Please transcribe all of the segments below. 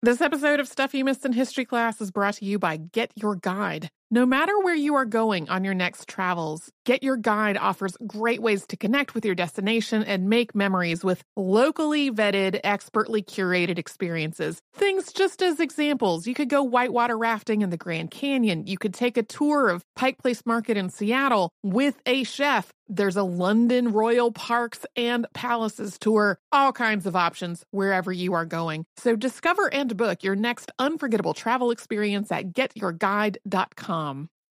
This episode of Stuff You Missed in History Class is brought to you by Get Your Guide. No matter where you are going on your next travels, Get Your Guide offers great ways to connect with your destination and make memories with locally vetted, expertly curated experiences. Things just as examples. You could go whitewater rafting in the Grand Canyon. You could take a tour of Pike Place Market in Seattle with a chef. There's a London Royal Parks and Palaces tour. All kinds of options wherever you are going. So discover and book your next unforgettable travel experience at getyourguide.com mom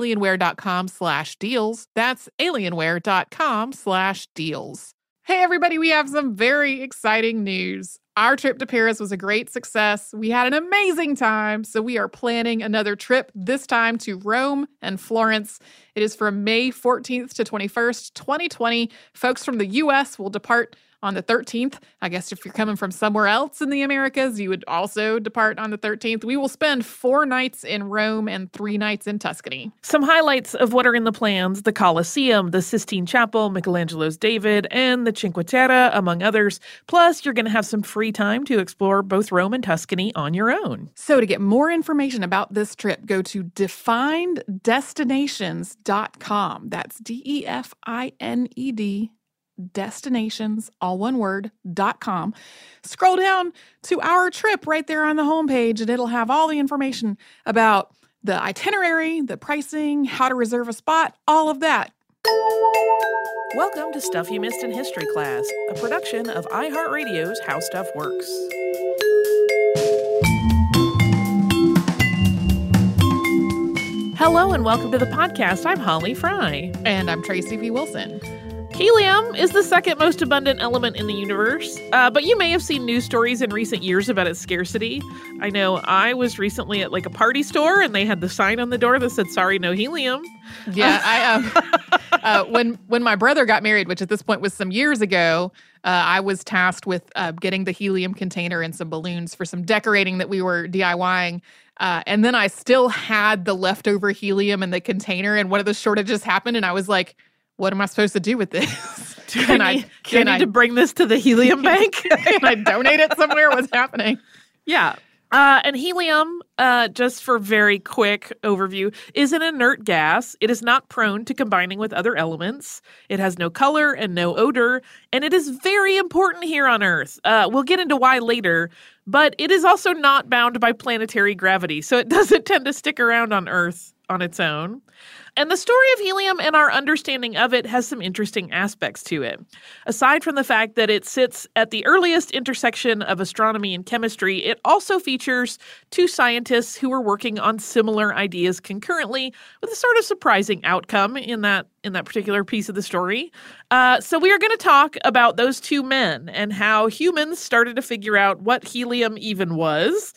alienware.com slash deals. That's alienware.com slash deals. Hey, everybody, we have some very exciting news. Our trip to Paris was a great success. We had an amazing time. So, we are planning another trip, this time to Rome and Florence. It is from May 14th to 21st, 2020. Folks from the US will depart on the 13th. I guess if you're coming from somewhere else in the Americas, you would also depart on the 13th. We will spend four nights in Rome and three nights in Tuscany. Some highlights of what are in the plans the Colosseum, the Sistine Chapel, Michelangelo's David, and the Cinque Terre, among others. Plus, you're going to have some free time to explore both Rome and Tuscany on your own. So, to get more information about this trip, go to definedestinations.com. That's D E F I N E D destinations, all one word, dot com. Scroll down to our trip right there on the homepage, and it'll have all the information about the itinerary, the pricing, how to reserve a spot, all of that. Welcome to Stuff You Missed in History Class, a production of iHeartRadio's How Stuff Works. Hello and welcome to the podcast. I'm Holly Fry. And I'm Tracy V. Wilson. Helium is the second most abundant element in the universe, uh, but you may have seen news stories in recent years about its scarcity. I know I was recently at like a party store and they had the sign on the door that said "Sorry, no helium." Yeah, I um, uh, when when my brother got married, which at this point was some years ago, uh, I was tasked with uh, getting the helium container and some balloons for some decorating that we were DIYing. Uh, and then I still had the leftover helium in the container, and one of the shortages happened, and I was like what am I supposed to do with this? can I, can I need to bring this to the helium bank? can I donate it somewhere? What's happening? Yeah. Uh, and helium, uh, just for very quick overview, is an inert gas. It is not prone to combining with other elements. It has no color and no odor, and it is very important here on Earth. Uh, we'll get into why later, but it is also not bound by planetary gravity, so it doesn't tend to stick around on Earth on its own. And the story of helium and our understanding of it has some interesting aspects to it. Aside from the fact that it sits at the earliest intersection of astronomy and chemistry, it also features two scientists who were working on similar ideas concurrently with a sort of surprising outcome in that in that particular piece of the story. Uh, so we are going to talk about those two men and how humans started to figure out what helium even was.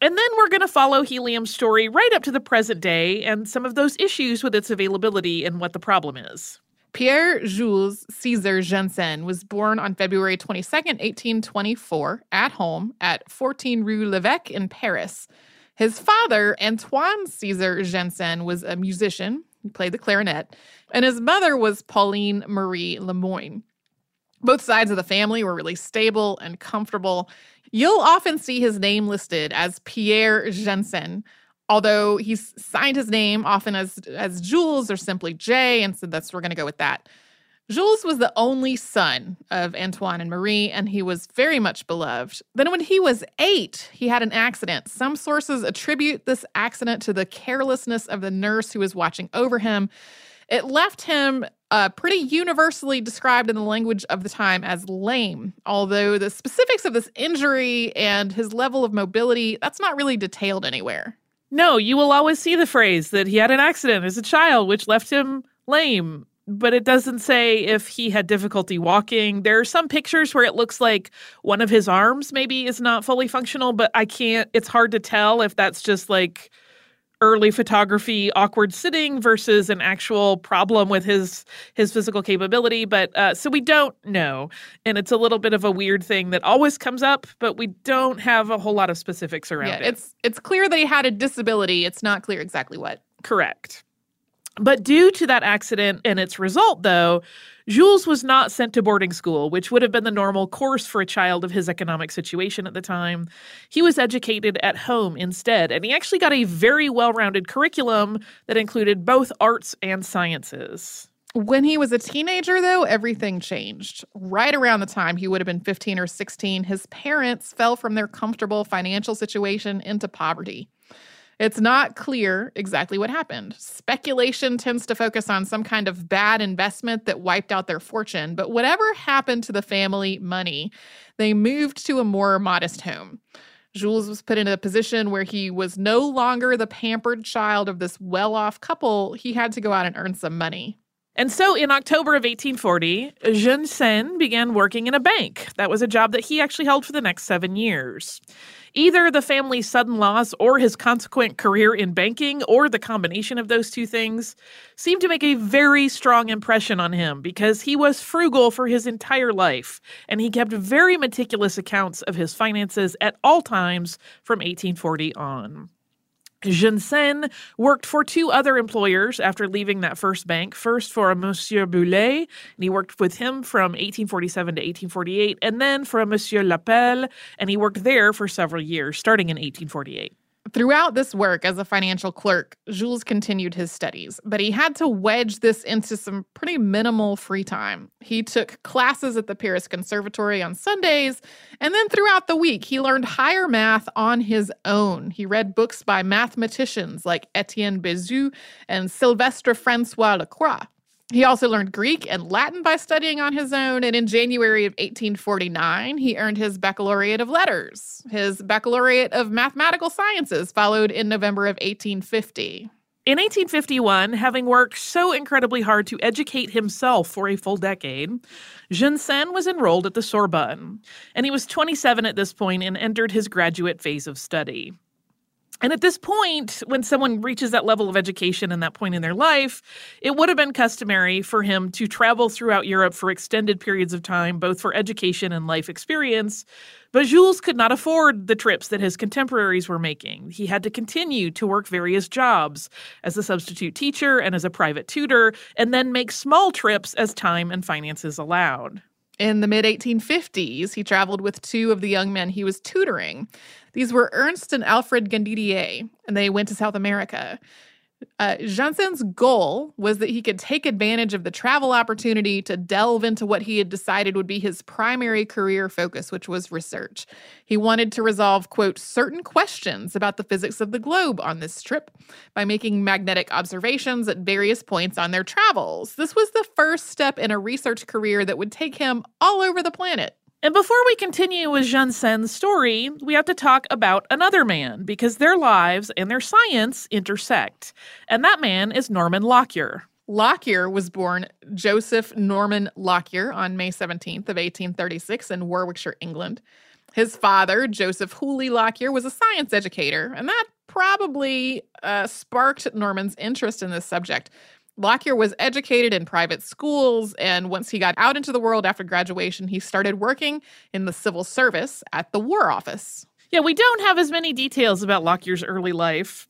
And then we're going to follow helium's story right up to the present day and some of those issues with its availability and what the problem is. Pierre Jules Caesar Janssen was born on February 22nd, 1824, at home at 14 Rue l'Evêque in Paris. His father, Antoine Caesar Janssen, was a musician. He played the clarinet. And his mother was Pauline Marie Lemoyne. Both sides of the family were really stable and comfortable. You'll often see his name listed as Pierre Janssen, although he's signed his name often as as Jules or simply J, and so that's we're going to go with that. Jules was the only son of Antoine and Marie, and he was very much beloved. Then, when he was eight, he had an accident. Some sources attribute this accident to the carelessness of the nurse who was watching over him. It left him uh, pretty universally described in the language of the time as lame, although the specifics of this injury and his level of mobility, that's not really detailed anywhere. No, you will always see the phrase that he had an accident as a child, which left him lame. But it doesn't say if he had difficulty walking. There are some pictures where it looks like one of his arms maybe is not fully functional, but I can't, it's hard to tell if that's just like early photography awkward sitting versus an actual problem with his his physical capability but uh, so we don't know. And it's a little bit of a weird thing that always comes up but we don't have a whole lot of specifics around yeah, it. it's it's clear that he had a disability. It's not clear exactly what. Correct but due to that accident and its result though Jules was not sent to boarding school, which would have been the normal course for a child of his economic situation at the time. He was educated at home instead, and he actually got a very well rounded curriculum that included both arts and sciences. When he was a teenager, though, everything changed. Right around the time he would have been 15 or 16, his parents fell from their comfortable financial situation into poverty. It's not clear exactly what happened. Speculation tends to focus on some kind of bad investment that wiped out their fortune, but whatever happened to the family money, they moved to a more modest home. Jules was put in a position where he was no longer the pampered child of this well off couple. He had to go out and earn some money. And so in October of 1840, Janssen began working in a bank. That was a job that he actually held for the next seven years. Either the family's sudden loss or his consequent career in banking, or the combination of those two things, seemed to make a very strong impression on him because he was frugal for his entire life and he kept very meticulous accounts of his finances at all times from 1840 on. Janssen worked for two other employers after leaving that first bank. First for a Monsieur Boulet, and he worked with him from 1847 to 1848, and then for a Monsieur Lapel, and he worked there for several years, starting in 1848. Throughout this work as a financial clerk, Jules continued his studies, but he had to wedge this into some pretty minimal free time. He took classes at the Paris Conservatory on Sundays, and then throughout the week, he learned higher math on his own. He read books by mathematicians like Etienne Bezout and Sylvestre Francois Lacroix. He also learned Greek and Latin by studying on his own, and in January of 1849, he earned his Baccalaureate of Letters. His Baccalaureate of Mathematical Sciences followed in November of 1850. In 1851, having worked so incredibly hard to educate himself for a full decade, Janssen was enrolled at the Sorbonne, and he was 27 at this point and entered his graduate phase of study. And at this point, when someone reaches that level of education and that point in their life, it would have been customary for him to travel throughout Europe for extended periods of time, both for education and life experience. But Jules could not afford the trips that his contemporaries were making. He had to continue to work various jobs as a substitute teacher and as a private tutor, and then make small trips as time and finances allowed. In the mid 1850s, he traveled with two of the young men he was tutoring. These were Ernst and Alfred Grandidier, and they went to South America. Uh, Janssen's goal was that he could take advantage of the travel opportunity to delve into what he had decided would be his primary career focus, which was research. He wanted to resolve, quote, certain questions about the physics of the globe on this trip by making magnetic observations at various points on their travels. This was the first step in a research career that would take him all over the planet. And before we continue with Janssen's story, we have to talk about another man because their lives and their science intersect. And that man is Norman Lockyer. Lockyer was born Joseph Norman Lockyer on May 17th of 1836 in Warwickshire, England. His father, Joseph Hooley Lockyer, was a science educator, and that probably uh, sparked Norman's interest in this subject. Lockyer was educated in private schools, and once he got out into the world after graduation, he started working in the civil service at the War Office. Yeah, we don't have as many details about Lockyer's early life.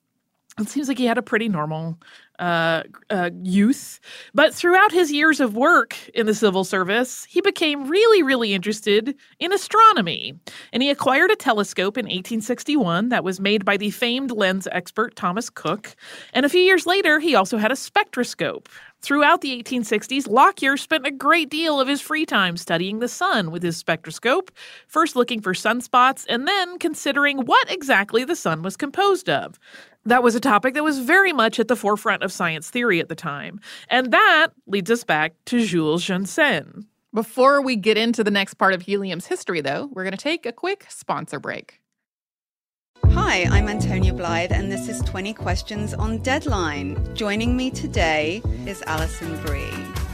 It seems like he had a pretty normal uh, uh, youth. But throughout his years of work in the civil service, he became really, really interested in astronomy. And he acquired a telescope in 1861 that was made by the famed lens expert Thomas Cooke. And a few years later, he also had a spectroscope. Throughout the 1860s, Lockyer spent a great deal of his free time studying the sun with his spectroscope, first looking for sunspots and then considering what exactly the sun was composed of. That was a topic that was very much at the forefront of science theory at the time. And that leads us back to Jules Janssen. Before we get into the next part of helium's history, though, we're going to take a quick sponsor break. Hi, I'm Antonia Blythe, and this is 20 Questions on Deadline. Joining me today is Alison Brie.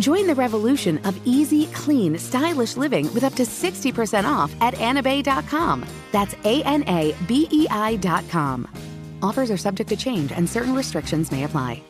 Join the revolution of easy, clean, stylish living with up to 60% off at anabei.com. That's A N A B E I.com. Offers are subject to change and certain restrictions may apply.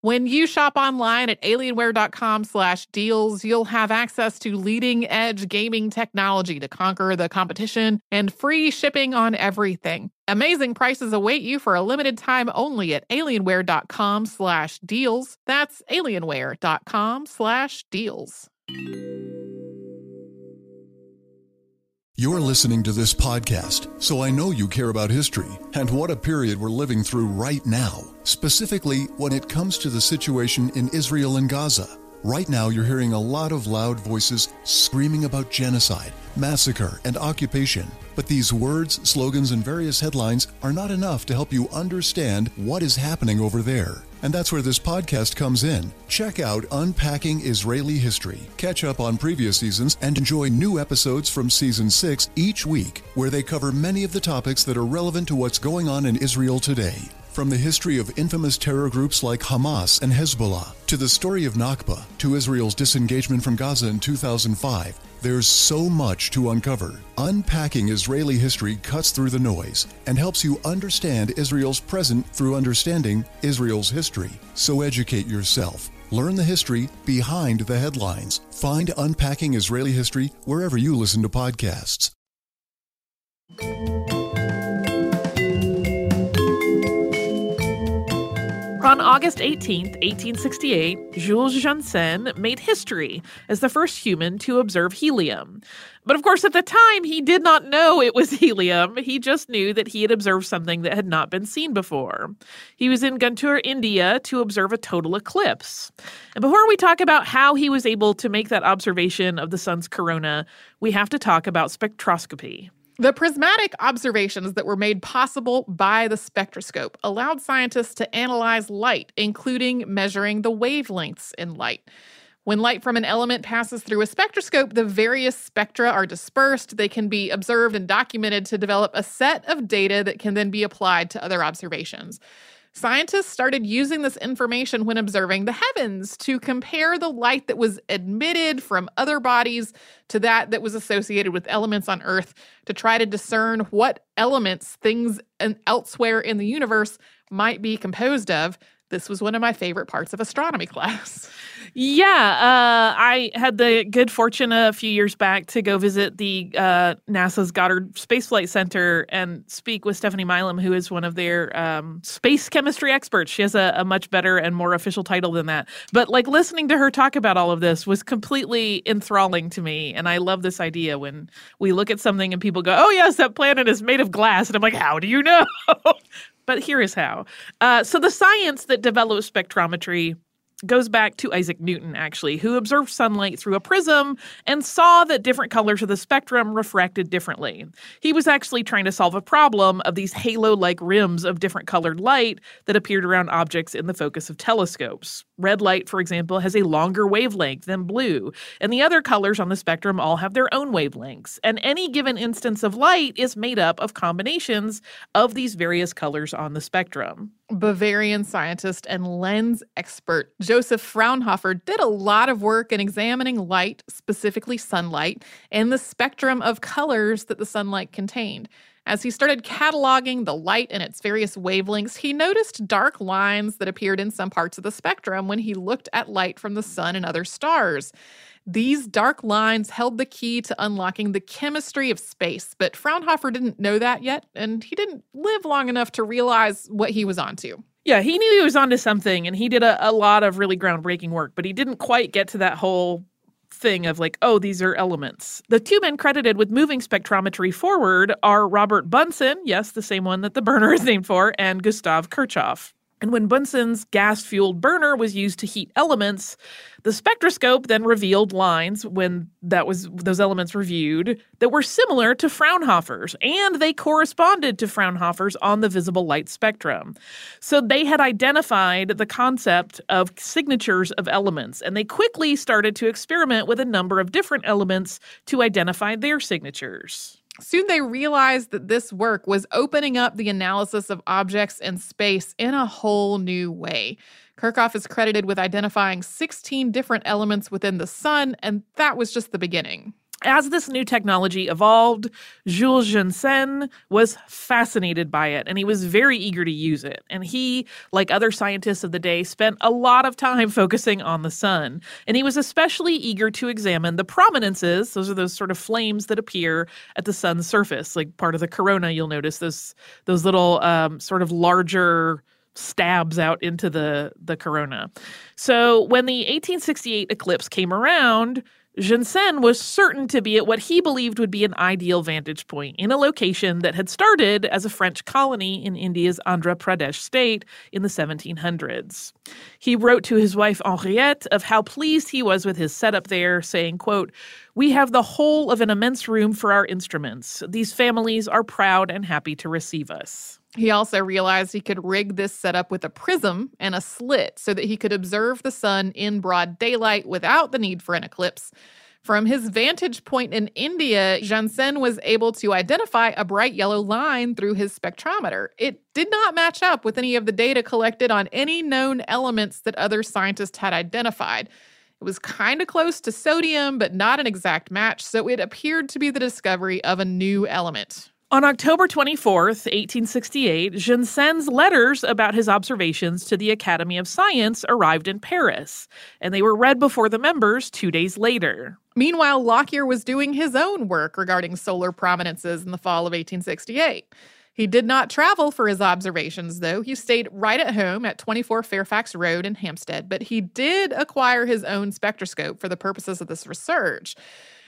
When you shop online at alienware.com slash deals, you'll have access to leading edge gaming technology to conquer the competition and free shipping on everything. Amazing prices await you for a limited time only at alienware.com slash deals. That's alienware.com slash deals. You're listening to this podcast, so I know you care about history and what a period we're living through right now, specifically when it comes to the situation in Israel and Gaza. Right now, you're hearing a lot of loud voices screaming about genocide, massacre, and occupation. But these words, slogans, and various headlines are not enough to help you understand what is happening over there. And that's where this podcast comes in. Check out Unpacking Israeli History. Catch up on previous seasons and enjoy new episodes from season 6 each week, where they cover many of the topics that are relevant to what's going on in Israel today. From the history of infamous terror groups like Hamas and Hezbollah, to the story of Nakba, to Israel's disengagement from Gaza in 2005, there's so much to uncover. Unpacking Israeli history cuts through the noise and helps you understand Israel's present through understanding Israel's history. So educate yourself. Learn the history behind the headlines. Find Unpacking Israeli History wherever you listen to podcasts. On August 18, 1868, Jules Janssen made history as the first human to observe helium. But of course, at the time, he did not know it was helium. He just knew that he had observed something that had not been seen before. He was in Guntur, India to observe a total eclipse. And before we talk about how he was able to make that observation of the sun's corona, we have to talk about spectroscopy. The prismatic observations that were made possible by the spectroscope allowed scientists to analyze light, including measuring the wavelengths in light. When light from an element passes through a spectroscope, the various spectra are dispersed. They can be observed and documented to develop a set of data that can then be applied to other observations. Scientists started using this information when observing the heavens to compare the light that was emitted from other bodies to that that was associated with elements on Earth to try to discern what elements things elsewhere in the universe might be composed of. This was one of my favorite parts of astronomy class. Yeah, uh, I had the good fortune a few years back to go visit the uh, NASA's Goddard Space Flight Center and speak with Stephanie Milam, who is one of their um, space chemistry experts. She has a, a, much better and more official title than that. But like listening to her talk about all of this was completely enthralling to me. And I love this idea when we look at something and people go, oh, yes, that planet is made of glass. And I'm like, how do you know? but here is how. Uh, so the science that develops spectrometry goes back to Isaac Newton, actually, who observed sunlight through a prism and saw that different colors of the spectrum refracted differently. He was actually trying to solve a problem of these halo like rims of different colored light that appeared around objects in the focus of telescopes. Red light, for example, has a longer wavelength than blue, and the other colors on the spectrum all have their own wavelengths. And any given instance of light is made up of combinations of these various colors on the spectrum. Bavarian scientist and lens expert Joseph Fraunhofer did a lot of work in examining light, specifically sunlight, and the spectrum of colors that the sunlight contained. As he started cataloging the light and its various wavelengths, he noticed dark lines that appeared in some parts of the spectrum when he looked at light from the sun and other stars. These dark lines held the key to unlocking the chemistry of space, but Fraunhofer didn't know that yet, and he didn't live long enough to realize what he was onto. Yeah, he knew he was onto something, and he did a, a lot of really groundbreaking work, but he didn't quite get to that whole thing of like, oh, these are elements. The two men credited with moving spectrometry forward are Robert Bunsen, yes, the same one that the burner is named for, and Gustav Kirchhoff. And when Bunsen's gas fueled burner was used to heat elements, the spectroscope then revealed lines when that was those elements reviewed that were similar to Fraunhofer's, and they corresponded to Fraunhofer's on the visible light spectrum. So they had identified the concept of signatures of elements, and they quickly started to experiment with a number of different elements to identify their signatures. Soon they realized that this work was opening up the analysis of objects in space in a whole new way. Kirchhoff is credited with identifying 16 different elements within the sun, and that was just the beginning. As this new technology evolved, Jules Janssen was fascinated by it and he was very eager to use it. And he, like other scientists of the day, spent a lot of time focusing on the sun. And he was especially eager to examine the prominences, those are those sort of flames that appear at the sun's surface, like part of the corona, you'll notice those those little um, sort of larger stabs out into the the corona. So when the 1868 eclipse came around, Janssen was certain to be at what he believed would be an ideal vantage point in a location that had started as a French colony in India's Andhra Pradesh state in the 1700s. He wrote to his wife Henriette of how pleased he was with his setup there, saying, quote, "We have the whole of an immense room for our instruments. These families are proud and happy to receive us." He also realized he could rig this setup with a prism and a slit so that he could observe the sun in broad daylight without the need for an eclipse. From his vantage point in India, Janssen was able to identify a bright yellow line through his spectrometer. It did not match up with any of the data collected on any known elements that other scientists had identified. It was kind of close to sodium, but not an exact match, so it appeared to be the discovery of a new element. On October 24th, 1868, Janssen's letters about his observations to the Academy of Science arrived in Paris, and they were read before the members two days later. Meanwhile, Lockyer was doing his own work regarding solar prominences in the fall of 1868. He did not travel for his observations, though. He stayed right at home at 24 Fairfax Road in Hampstead, but he did acquire his own spectroscope for the purposes of this research.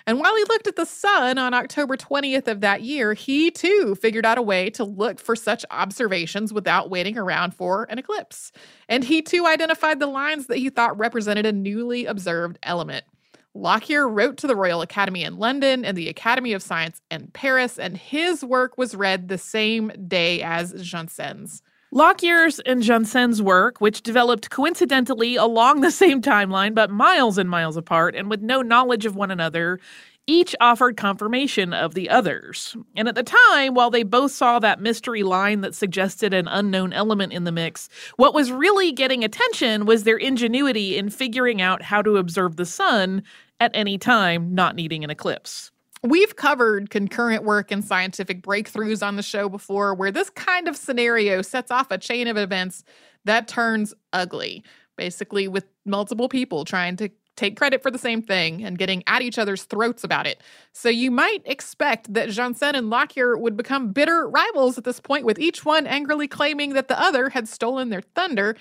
And while he looked at the sun on October 20th of that year, he too figured out a way to look for such observations without waiting around for an eclipse. And he too identified the lines that he thought represented a newly observed element. Lockyer wrote to the Royal Academy in London and the Academy of Science in Paris, and his work was read the same day as Janssen's. Lockyer's and Janssen's work, which developed coincidentally along the same timeline but miles and miles apart and with no knowledge of one another, each offered confirmation of the others. And at the time, while they both saw that mystery line that suggested an unknown element in the mix, what was really getting attention was their ingenuity in figuring out how to observe the sun at any time, not needing an eclipse. We've covered concurrent work and scientific breakthroughs on the show before, where this kind of scenario sets off a chain of events that turns ugly, basically, with multiple people trying to take credit for the same thing and getting at each other's throats about it. So you might expect that Janssen and Lockyer would become bitter rivals at this point, with each one angrily claiming that the other had stolen their thunder.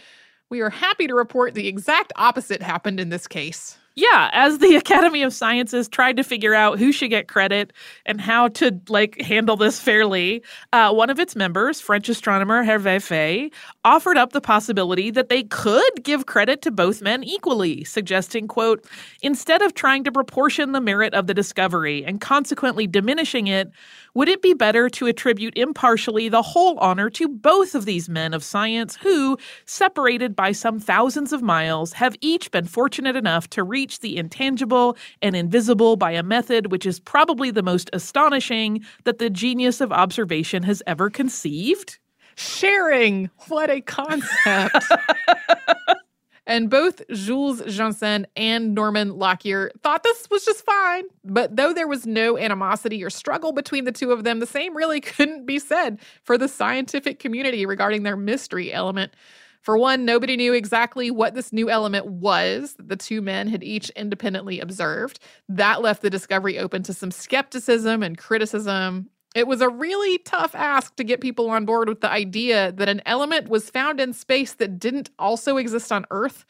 We are happy to report the exact opposite happened in this case. Yeah, as the Academy of Sciences tried to figure out who should get credit and how to like handle this fairly, uh, one of its members, French astronomer Hervé Faye, offered up the possibility that they could give credit to both men equally, suggesting, "quote Instead of trying to proportion the merit of the discovery and consequently diminishing it, would it be better to attribute impartially the whole honor to both of these men of science who, separated by some thousands of miles, have each been fortunate enough to reach the intangible and invisible by a method which is probably the most astonishing that the genius of observation has ever conceived? Sharing. What a concept. And both Jules Janssen and Norman Lockyer thought this was just fine. But though there was no animosity or struggle between the two of them, the same really couldn't be said for the scientific community regarding their mystery element. For one, nobody knew exactly what this new element was that the two men had each independently observed. That left the discovery open to some skepticism and criticism. It was a really tough ask to get people on board with the idea that an element was found in space that didn't also exist on Earth.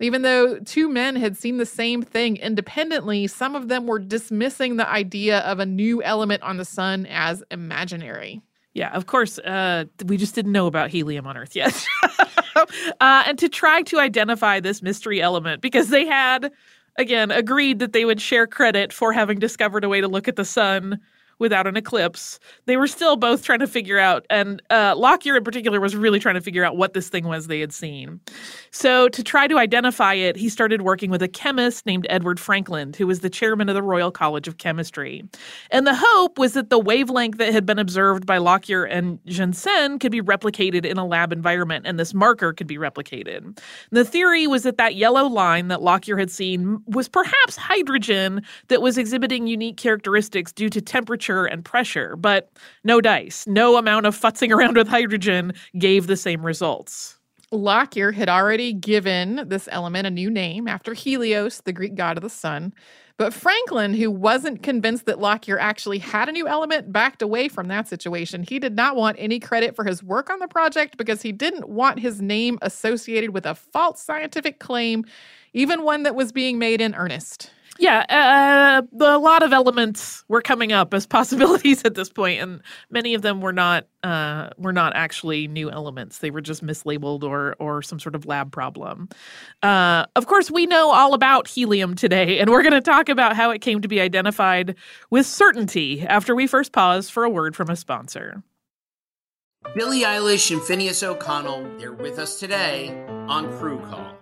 Even though two men had seen the same thing independently, some of them were dismissing the idea of a new element on the sun as imaginary. Yeah, of course, uh, we just didn't know about helium on Earth yet. uh, and to try to identify this mystery element, because they had, again, agreed that they would share credit for having discovered a way to look at the sun without an eclipse. They were still both trying to figure out, and uh, Lockyer in particular was really trying to figure out what this thing was they had seen. So, to try to identify it, he started working with a chemist named Edward Frankland, who was the chairman of the Royal College of Chemistry. And the hope was that the wavelength that had been observed by Lockyer and Janssen could be replicated in a lab environment, and this marker could be replicated. The theory was that that yellow line that Lockyer had seen was perhaps hydrogen that was exhibiting unique characteristics due to temperature and pressure, but no dice. No amount of futzing around with hydrogen gave the same results. Lockyer had already given this element a new name after Helios, the Greek god of the sun. But Frankland, who wasn't convinced that Lockyer actually had a new element, backed away from that situation. He did not want any credit for his work on the project because he didn't want his name associated with a false scientific claim, even one that was being made in earnest. Yeah, uh, a lot of elements were coming up as possibilities at this point, and many of them were not uh, were not actually new elements. They were just mislabeled or or some sort of lab problem. Uh, of course, we know all about helium today, and we're going to talk about how it came to be identified with certainty after we first pause for a word from a sponsor. Billie Eilish and Finneas O'Connell, they're with us today on Crew Call.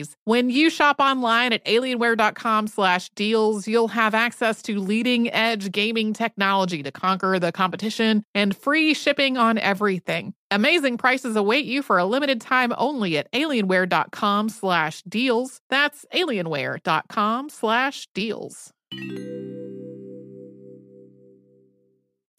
When you shop online at alienware.com slash deals, you'll have access to leading edge gaming technology to conquer the competition and free shipping on everything. Amazing prices await you for a limited time only at alienware.com slash deals. That's alienware.com slash deals.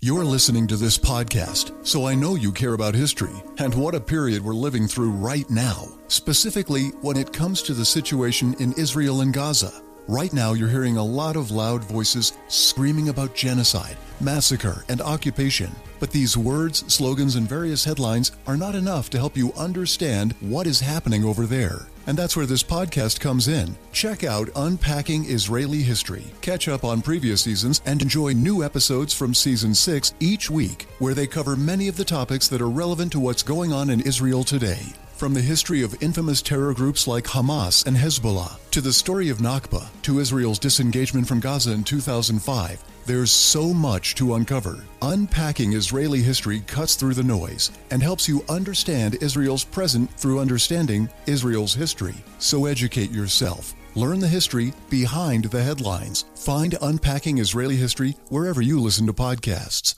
You're listening to this podcast, so I know you care about history and what a period we're living through right now, specifically when it comes to the situation in Israel and Gaza. Right now, you're hearing a lot of loud voices screaming about genocide, massacre, and occupation. But these words, slogans, and various headlines are not enough to help you understand what is happening over there. And that's where this podcast comes in. Check out Unpacking Israeli History, catch up on previous seasons, and enjoy new episodes from season 6 each week, where they cover many of the topics that are relevant to what's going on in Israel today. From the history of infamous terror groups like Hamas and Hezbollah, to the story of Nakba, to Israel's disengagement from Gaza in 2005, there's so much to uncover. Unpacking Israeli history cuts through the noise and helps you understand Israel's present through understanding Israel's history. So educate yourself. Learn the history behind the headlines. Find Unpacking Israeli History wherever you listen to podcasts.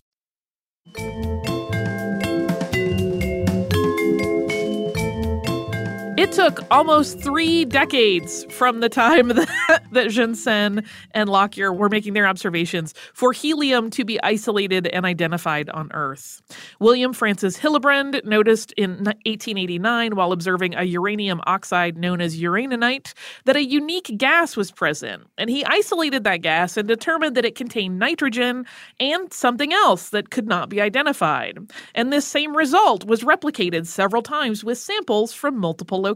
It took almost three decades from the time that, that Janssen and Lockyer were making their observations for helium to be isolated and identified on Earth. William Francis Hillebrand noticed in 1889, while observing a uranium oxide known as uraninite, that a unique gas was present, and he isolated that gas and determined that it contained nitrogen and something else that could not be identified. And this same result was replicated several times with samples from multiple locations.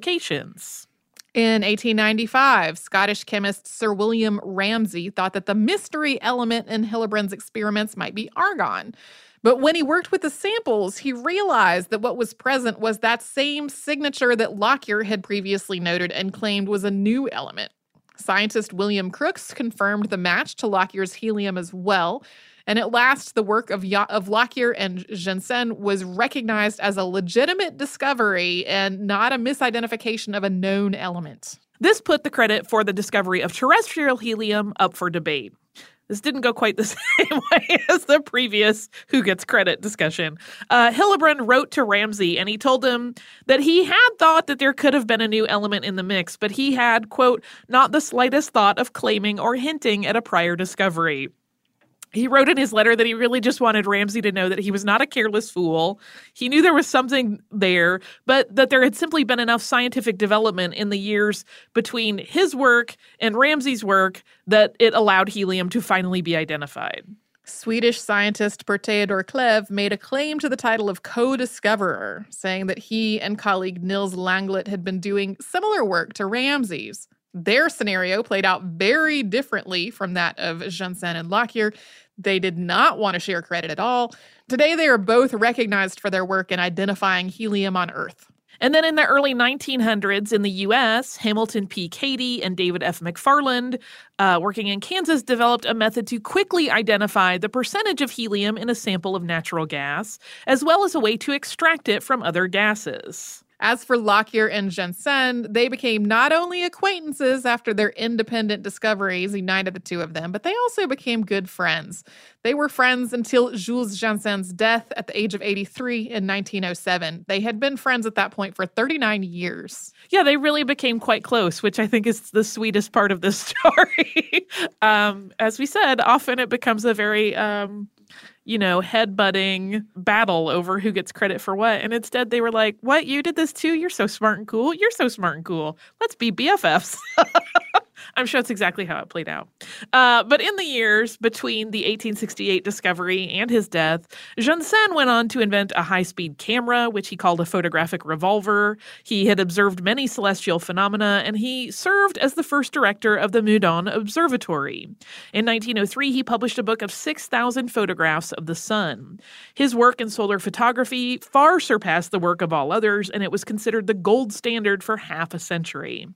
In 1895, Scottish chemist Sir William Ramsay thought that the mystery element in Hillebrand's experiments might be argon. But when he worked with the samples, he realized that what was present was that same signature that Lockyer had previously noted and claimed was a new element. Scientist William Crookes confirmed the match to Lockyer's helium as well, and at last, the work of, of Lockyer and Janssen was recognized as a legitimate discovery and not a misidentification of a known element. This put the credit for the discovery of terrestrial helium up for debate. This didn't go quite the same way as the previous who gets credit discussion. Uh, Hillebrand wrote to Ramsay and he told him that he had thought that there could have been a new element in the mix, but he had, quote, not the slightest thought of claiming or hinting at a prior discovery he wrote in his letter that he really just wanted Ramsay to know that he was not a careless fool. He knew there was something there, but that there had simply been enough scientific development in the years between his work and Ramsay's work that it allowed helium to finally be identified. Swedish scientist Per Theodor Cleve made a claim to the title of co discoverer, saying that he and colleague Nils Langlet had been doing similar work to Ramsay's. Their scenario played out very differently from that of Janssen and Lockyer. They did not want to share credit at all. Today, they are both recognized for their work in identifying helium on Earth. And then in the early 1900s in the US, Hamilton P. Cady and David F. McFarland, uh, working in Kansas, developed a method to quickly identify the percentage of helium in a sample of natural gas, as well as a way to extract it from other gases. As for Lockyer and Janssen, they became not only acquaintances after their independent discoveries united the two of them, but they also became good friends. They were friends until Jules Janssen's death at the age of 83 in 1907. They had been friends at that point for 39 years. Yeah, they really became quite close, which I think is the sweetest part of this story. um, as we said, often it becomes a very um, you know, headbutting battle over who gets credit for what. And instead they were like, What? You did this too? You're so smart and cool. You're so smart and cool. Let's be BFFs. I'm sure that's exactly how it played out. Uh, but in the years between the 1868 discovery and his death, Janssen went on to invent a high speed camera, which he called a photographic revolver. He had observed many celestial phenomena, and he served as the first director of the Meudon Observatory. In 1903, he published a book of 6,000 photographs of the sun. His work in solar photography far surpassed the work of all others, and it was considered the gold standard for half a century.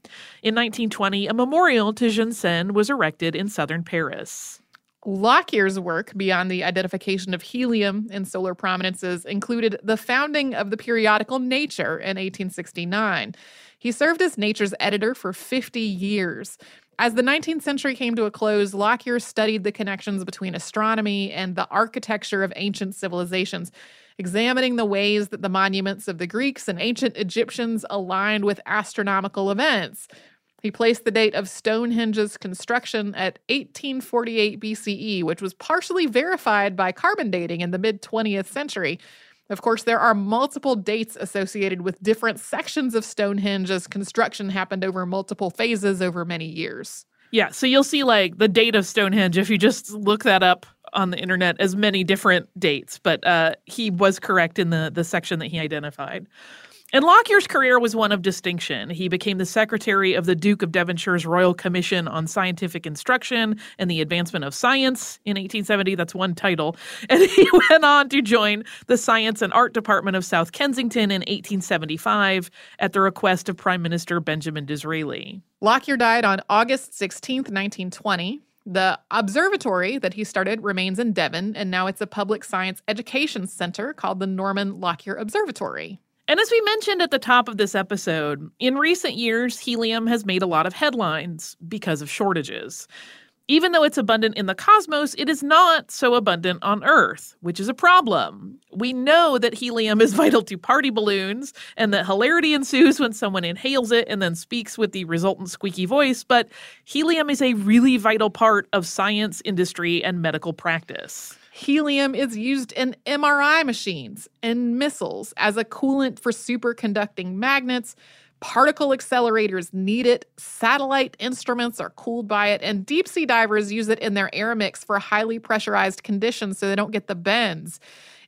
In 1920, a memorial to Janssen was erected in southern Paris. Lockyer's work beyond the identification of helium in solar prominences included the founding of the periodical Nature in 1869. He served as Nature's editor for 50 years. As the 19th century came to a close, Lockyer studied the connections between astronomy and the architecture of ancient civilizations, examining the ways that the monuments of the Greeks and ancient Egyptians aligned with astronomical events. He placed the date of Stonehenge's construction at 1848 BCE, which was partially verified by carbon dating in the mid 20th century. Of course, there are multiple dates associated with different sections of Stonehenge as construction happened over multiple phases over many years. Yeah, so you'll see like the date of Stonehenge if you just look that up on the internet as many different dates, but uh, he was correct in the the section that he identified. And Lockyer's career was one of distinction. He became the secretary of the Duke of Devonshire's Royal Commission on Scientific Instruction and the Advancement of Science in 1870. That's one title. And he went on to join the Science and Art Department of South Kensington in 1875 at the request of Prime Minister Benjamin Disraeli. Lockyer died on August 16, 1920. The observatory that he started remains in Devon, and now it's a public science education center called the Norman Lockyer Observatory. And as we mentioned at the top of this episode, in recent years, helium has made a lot of headlines because of shortages. Even though it's abundant in the cosmos, it is not so abundant on Earth, which is a problem. We know that helium is vital to party balloons and that hilarity ensues when someone inhales it and then speaks with the resultant squeaky voice, but helium is a really vital part of science, industry, and medical practice. Helium is used in MRI machines and missiles as a coolant for superconducting magnets. Particle accelerators need it. Satellite instruments are cooled by it. And deep sea divers use it in their air mix for highly pressurized conditions so they don't get the bends.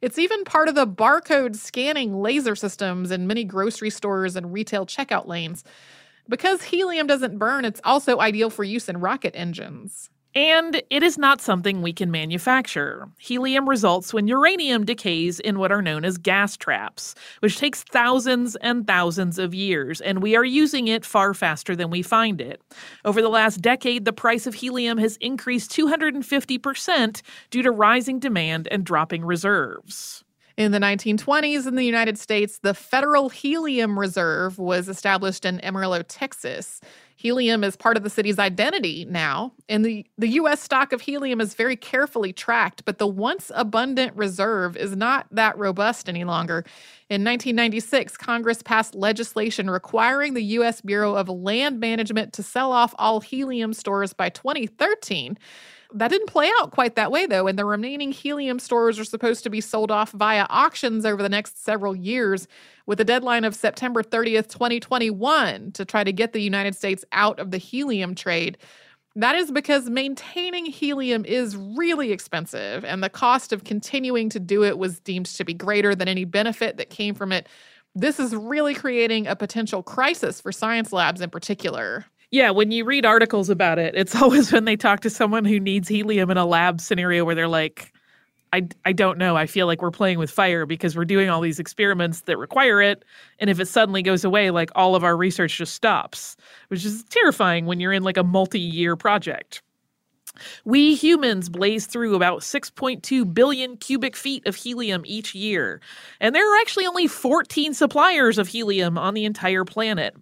It's even part of the barcode scanning laser systems in many grocery stores and retail checkout lanes. Because helium doesn't burn, it's also ideal for use in rocket engines. And it is not something we can manufacture. Helium results when uranium decays in what are known as gas traps, which takes thousands and thousands of years, and we are using it far faster than we find it. Over the last decade, the price of helium has increased 250% due to rising demand and dropping reserves. In the 1920s in the United States, the Federal Helium Reserve was established in Amarillo, Texas. Helium is part of the city's identity now, and the, the U.S. stock of helium is very carefully tracked, but the once abundant reserve is not that robust any longer. In 1996, Congress passed legislation requiring the U.S. Bureau of Land Management to sell off all helium stores by 2013. That didn't play out quite that way, though, and the remaining helium stores are supposed to be sold off via auctions over the next several years, with a deadline of September 30th, 2021, to try to get the United States out of the helium trade. That is because maintaining helium is really expensive, and the cost of continuing to do it was deemed to be greater than any benefit that came from it. This is really creating a potential crisis for science labs in particular. Yeah, when you read articles about it, it's always when they talk to someone who needs helium in a lab scenario where they're like, I, I don't know. I feel like we're playing with fire because we're doing all these experiments that require it. And if it suddenly goes away, like all of our research just stops, which is terrifying when you're in like a multi year project. We humans blaze through about 6.2 billion cubic feet of helium each year, and there are actually only 14 suppliers of helium on the entire planet.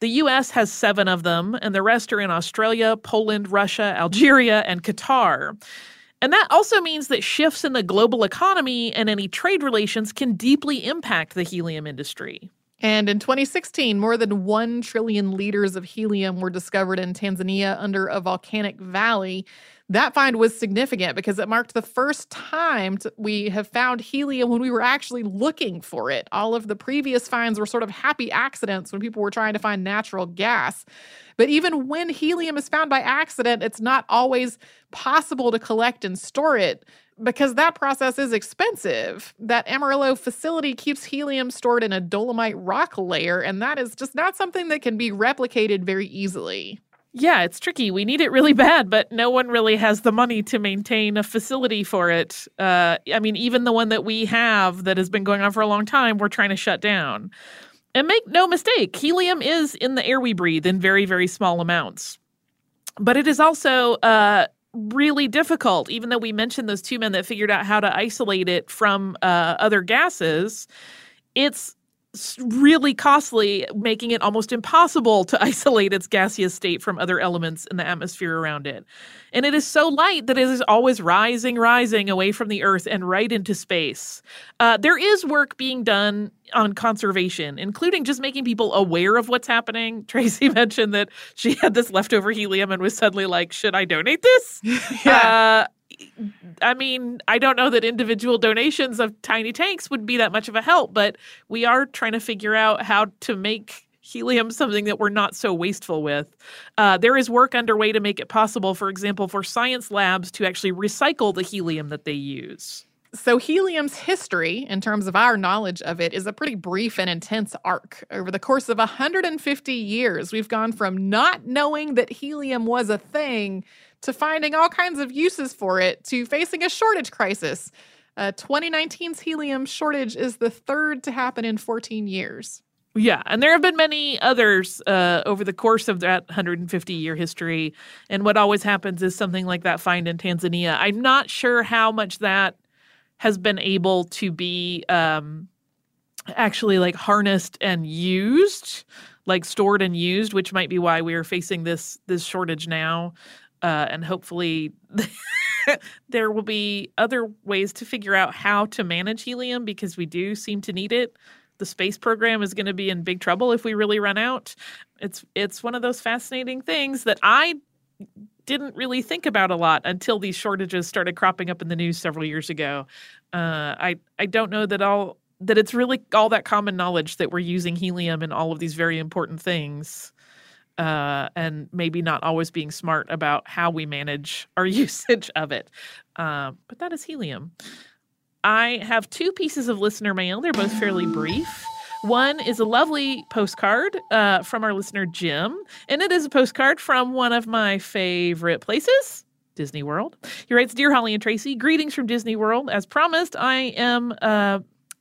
The US has seven of them, and the rest are in Australia, Poland, Russia, Algeria, and Qatar. And that also means that shifts in the global economy and any trade relations can deeply impact the helium industry. And in 2016, more than 1 trillion liters of helium were discovered in Tanzania under a volcanic valley. That find was significant because it marked the first time we have found helium when we were actually looking for it. All of the previous finds were sort of happy accidents when people were trying to find natural gas. But even when helium is found by accident, it's not always possible to collect and store it because that process is expensive. That Amarillo facility keeps helium stored in a dolomite rock layer, and that is just not something that can be replicated very easily. Yeah, it's tricky. We need it really bad, but no one really has the money to maintain a facility for it. Uh, I mean, even the one that we have that has been going on for a long time, we're trying to shut down. And make no mistake, helium is in the air we breathe in very, very small amounts. But it is also uh, really difficult, even though we mentioned those two men that figured out how to isolate it from uh, other gases. It's really costly, making it almost impossible to isolate its gaseous state from other elements in the atmosphere around it. And it is so light that it is always rising, rising away from the Earth and right into space. Uh, there is work being done on conservation, including just making people aware of what's happening. Tracy mentioned that she had this leftover helium and was suddenly like, should I donate this? yeah. Uh, I mean, I don't know that individual donations of tiny tanks would be that much of a help, but we are trying to figure out how to make helium something that we're not so wasteful with. Uh, there is work underway to make it possible, for example, for science labs to actually recycle the helium that they use. So, helium's history, in terms of our knowledge of it, is a pretty brief and intense arc. Over the course of 150 years, we've gone from not knowing that helium was a thing to finding all kinds of uses for it to facing a shortage crisis. Uh, 2019's helium shortage is the third to happen in 14 years. Yeah, and there have been many others uh, over the course of that 150 year history. And what always happens is something like that find in Tanzania. I'm not sure how much that has been able to be um, actually like harnessed and used, like stored and used, which might be why we are facing this this shortage now uh, and hopefully there will be other ways to figure out how to manage helium because we do seem to need it. The space program is going to be in big trouble if we really run out. It's it's one of those fascinating things that I didn't really think about a lot until these shortages started cropping up in the news several years ago. Uh, I I don't know that all that it's really all that common knowledge that we're using helium in all of these very important things uh, and maybe not always being smart about how we manage our usage of it. Uh, but that is helium. I have two pieces of listener mail. They're both fairly brief. One is a lovely postcard uh, from our listener, Jim, and it is a postcard from one of my favorite places. Disney World. He writes, Dear Holly and Tracy, greetings from Disney World. As promised, I am uh,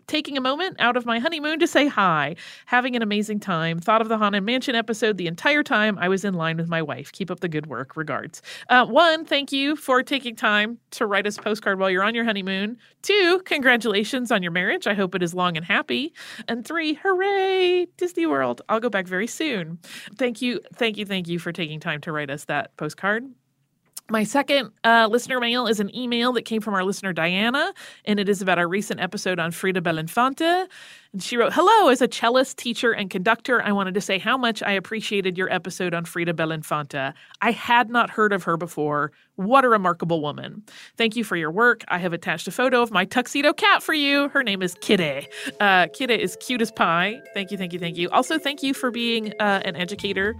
taking a moment out of my honeymoon to say hi, having an amazing time. Thought of the Haunted Mansion episode the entire time I was in line with my wife. Keep up the good work. Regards. Uh, one, thank you for taking time to write us a postcard while you're on your honeymoon. Two, congratulations on your marriage. I hope it is long and happy. And three, hooray, Disney World. I'll go back very soon. Thank you, thank you, thank you for taking time to write us that postcard. My second uh, listener mail is an email that came from our listener Diana, and it is about our recent episode on Frida Belinfante. And she wrote, Hello, as a cellist, teacher, and conductor, I wanted to say how much I appreciated your episode on Frida Belinfante. I had not heard of her before. What a remarkable woman. Thank you for your work. I have attached a photo of my tuxedo cat for you. Her name is Kitty. Uh, Kitty is cute as pie. Thank you, thank you, thank you. Also, thank you for being uh, an educator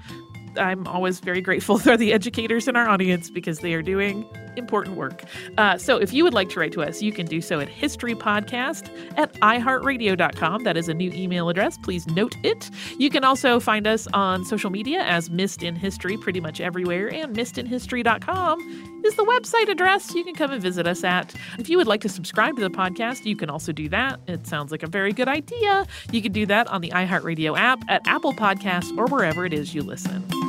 I'm always very grateful for the educators in our audience because they are doing important work. Uh, so if you would like to write to us, you can do so at historypodcast at iheartradio.com. That is a new email address. Please note it. You can also find us on social media as Missed in History pretty much everywhere, and missedinhistory.com is the website address you can come and visit us at. If you would like to subscribe to the podcast, you can also do that. It sounds like a very good idea. You can do that on the iHeartRadio app, at Apple Podcasts, or wherever it is you listen.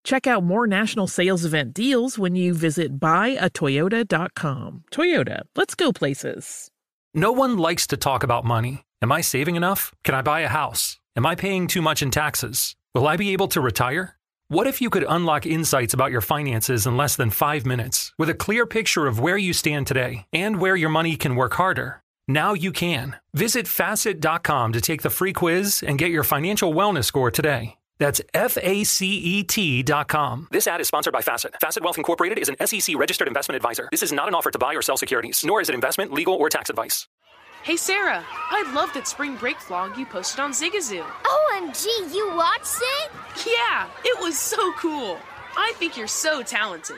Check out more national sales event deals when you visit buyatoyota.com. Toyota, let's go places. No one likes to talk about money. Am I saving enough? Can I buy a house? Am I paying too much in taxes? Will I be able to retire? What if you could unlock insights about your finances in less than five minutes with a clear picture of where you stand today and where your money can work harder? Now you can. Visit facet.com to take the free quiz and get your financial wellness score today. That's F A C E T dot com. This ad is sponsored by Facet. Facet Wealth Incorporated is an SEC registered investment advisor. This is not an offer to buy or sell securities, nor is it investment, legal, or tax advice. Hey Sarah, I love that spring break vlog you posted on Zigazoo. OMG, you watched it? Yeah, it was so cool. I think you're so talented.